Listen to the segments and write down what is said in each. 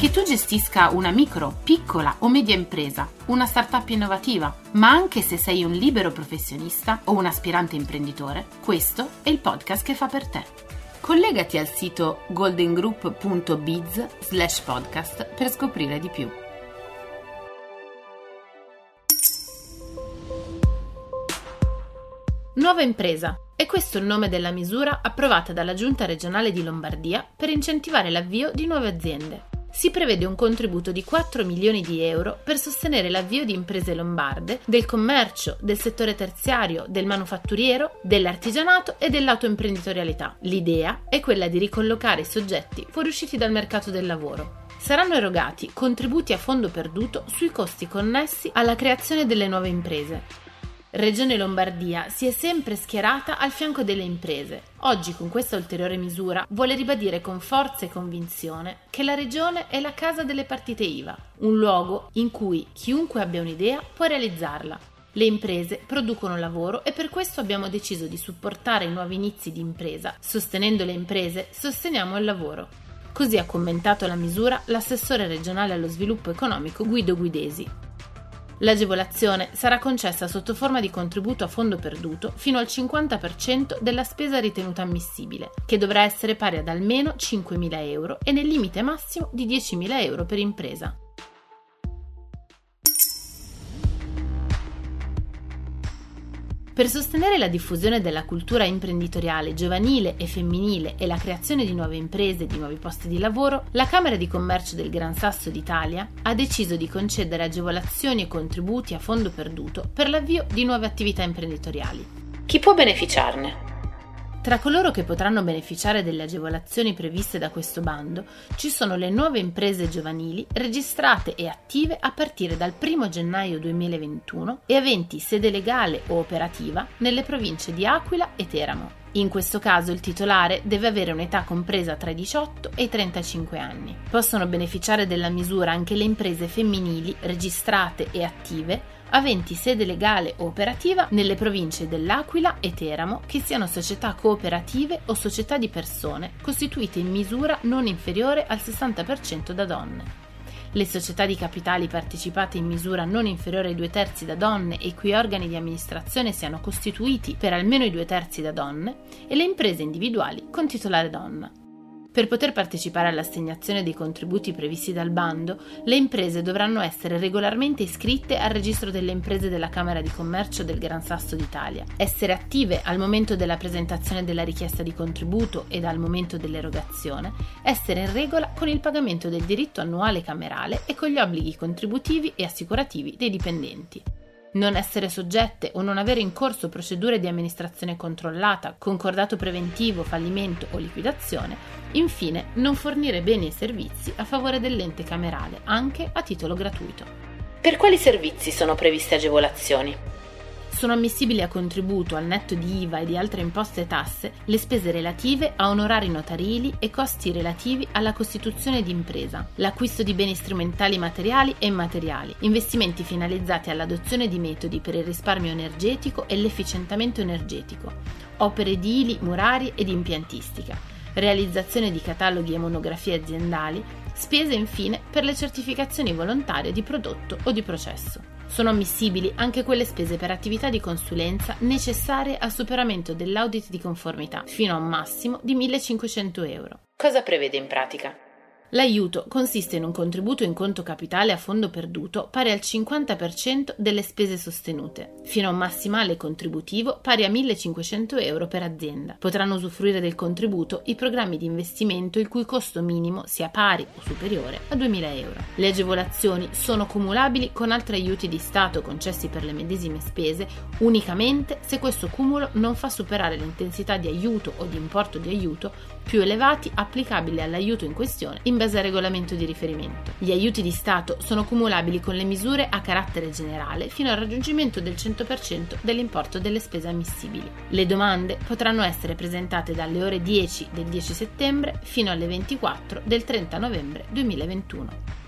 Che tu gestisca una micro, piccola o media impresa, una startup innovativa, ma anche se sei un libero professionista o un aspirante imprenditore, questo è il podcast che fa per te. Collegati al sito goldengroup.biz slash podcast per scoprire di più. Nuova impresa. È questo il nome della misura approvata dalla Giunta regionale di Lombardia per incentivare l'avvio di nuove aziende si prevede un contributo di 4 milioni di euro per sostenere l'avvio di imprese lombarde, del commercio, del settore terziario, del manufatturiero, dell'artigianato e dell'autoimprenditorialità. L'idea è quella di ricollocare i soggetti fuoriusciti dal mercato del lavoro. Saranno erogati contributi a fondo perduto sui costi connessi alla creazione delle nuove imprese, Regione Lombardia si è sempre schierata al fianco delle imprese. Oggi con questa ulteriore misura vuole ribadire con forza e convinzione che la Regione è la casa delle partite IVA, un luogo in cui chiunque abbia un'idea può realizzarla. Le imprese producono lavoro e per questo abbiamo deciso di supportare i nuovi inizi di impresa. Sostenendo le imprese, sosteniamo il lavoro. Così ha commentato la misura l'assessore regionale allo sviluppo economico Guido Guidesi. L'agevolazione sarà concessa sotto forma di contributo a fondo perduto fino al 50% della spesa ritenuta ammissibile, che dovrà essere pari ad almeno 5.000 euro e nel limite massimo di 10.000 euro per impresa. Per sostenere la diffusione della cultura imprenditoriale giovanile e femminile e la creazione di nuove imprese e di nuovi posti di lavoro, la Camera di Commercio del Gran Sasso d'Italia ha deciso di concedere agevolazioni e contributi a fondo perduto per l'avvio di nuove attività imprenditoriali. Chi può beneficiarne? Tra coloro che potranno beneficiare delle agevolazioni previste da questo bando ci sono le nuove imprese giovanili registrate e attive a partire dal 1 gennaio 2021 e aventi sede legale o operativa nelle province di Aquila e Teramo. In questo caso il titolare deve avere un'età compresa tra i 18 e i 35 anni. Possono beneficiare della misura anche le imprese femminili registrate e attive aventi sede legale o operativa nelle province dell'Aquila e Teramo, che siano società cooperative o società di persone, costituite in misura non inferiore al 60% da donne. Le società di capitali partecipate in misura non inferiore ai due terzi da donne e i cui organi di amministrazione siano costituiti per almeno i due terzi da donne e le imprese individuali con titolare donna. Per poter partecipare all'assegnazione dei contributi previsti dal bando, le imprese dovranno essere regolarmente iscritte al registro delle imprese della Camera di Commercio del Gran Sasso d'Italia, essere attive al momento della presentazione della richiesta di contributo e al momento dell'erogazione, essere in regola con il pagamento del diritto annuale camerale e con gli obblighi contributivi e assicurativi dei dipendenti non essere soggette o non avere in corso procedure di amministrazione controllata, concordato preventivo, fallimento o liquidazione, infine non fornire beni e servizi a favore dell'ente camerale, anche a titolo gratuito. Per quali servizi sono previste agevolazioni? Sono ammissibili a contributo al netto di IVA e di altre imposte e tasse le spese relative a onorari notarili e costi relativi alla costituzione di impresa, l'acquisto di beni strumentali materiali e immateriali, investimenti finalizzati all'adozione di metodi per il risparmio energetico e l'efficientamento energetico, opere edili, murarie ed impiantistica, realizzazione di cataloghi e monografie aziendali, spese infine per le certificazioni volontarie di prodotto o di processo. Sono ammissibili anche quelle spese per attività di consulenza necessarie al superamento dell'audit di conformità, fino a un massimo di 1500 euro. Cosa prevede in pratica? L'aiuto consiste in un contributo in conto capitale a fondo perduto pari al 50% delle spese sostenute, fino a un massimale contributivo pari a 1.500 euro per azienda. Potranno usufruire del contributo i programmi di investimento il cui costo minimo sia pari o superiore a 2.000 euro. Le agevolazioni sono cumulabili con altri aiuti di Stato concessi per le medesime spese unicamente se questo cumulo non fa superare l'intensità di aiuto o di importo di aiuto più elevati applicabili all'aiuto in questione in base al regolamento di riferimento. Gli aiuti di Stato sono cumulabili con le misure a carattere generale fino al raggiungimento del 100% dell'importo delle spese ammissibili. Le domande potranno essere presentate dalle ore 10 del 10 settembre fino alle 24 del 30 novembre 2021.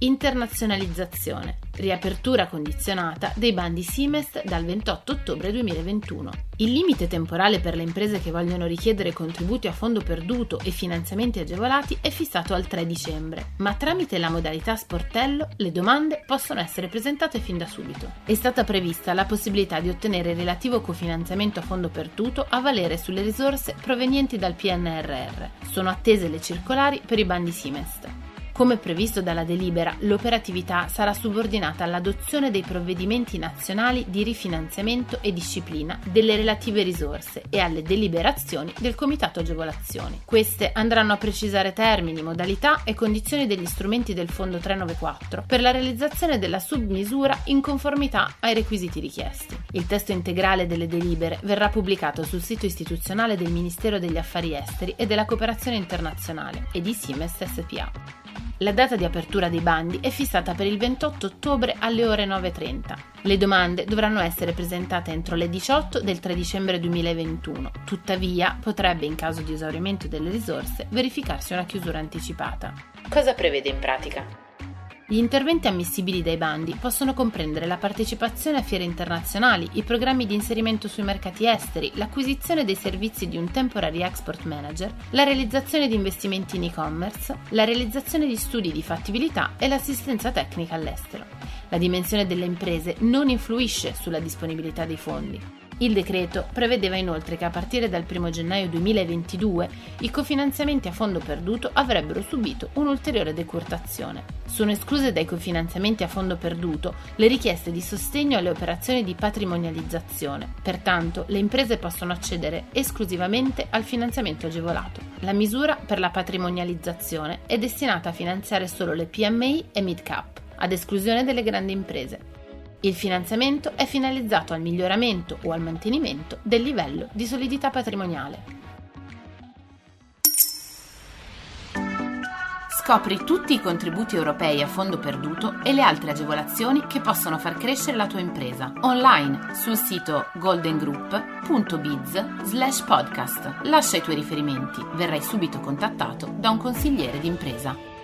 Internazionalizzazione. Riapertura condizionata dei bandi Simest dal 28 ottobre 2021. Il limite temporale per le imprese che vogliono richiedere contributi a fondo perduto e finanziamenti agevolati è fissato al 3 dicembre, ma tramite la modalità sportello le domande possono essere presentate fin da subito. È stata prevista la possibilità di ottenere il relativo cofinanziamento a fondo perduto a valere sulle risorse provenienti dal PNRR. Sono attese le circolari per i bandi Simest. Come previsto dalla delibera, l'operatività sarà subordinata all'adozione dei provvedimenti nazionali di rifinanziamento e disciplina delle relative risorse e alle deliberazioni del Comitato Agevolazioni. Queste andranno a precisare termini, modalità e condizioni degli strumenti del Fondo 394 per la realizzazione della submisura in conformità ai requisiti richiesti. Il testo integrale delle delibere verrà pubblicato sul sito istituzionale del Ministero degli Affari Esteri e della Cooperazione Internazionale e di Siemens SPA. La data di apertura dei bandi è fissata per il 28 ottobre alle ore 9.30. Le domande dovranno essere presentate entro le 18 del 3 dicembre 2021. Tuttavia, potrebbe, in caso di esaurimento delle risorse, verificarsi una chiusura anticipata. Cosa prevede in pratica? Gli interventi ammissibili dai bandi possono comprendere la partecipazione a fiere internazionali, i programmi di inserimento sui mercati esteri, l'acquisizione dei servizi di un temporary export manager, la realizzazione di investimenti in e-commerce, la realizzazione di studi di fattibilità e l'assistenza tecnica all'estero. La dimensione delle imprese non influisce sulla disponibilità dei fondi. Il decreto prevedeva inoltre che a partire dal 1 gennaio 2022 i cofinanziamenti a fondo perduto avrebbero subito un'ulteriore decurtazione. Sono escluse dai cofinanziamenti a fondo perduto le richieste di sostegno alle operazioni di patrimonializzazione, pertanto le imprese possono accedere esclusivamente al finanziamento agevolato. La misura per la patrimonializzazione è destinata a finanziare solo le PMI e mid-cap, ad esclusione delle grandi imprese. Il finanziamento è finalizzato al miglioramento o al mantenimento del livello di solidità patrimoniale. Scopri tutti i contributi europei a fondo perduto e le altre agevolazioni che possono far crescere la tua impresa online sul sito goldengroup.biz/podcast. Lascia i tuoi riferimenti, verrai subito contattato da un consigliere d'impresa.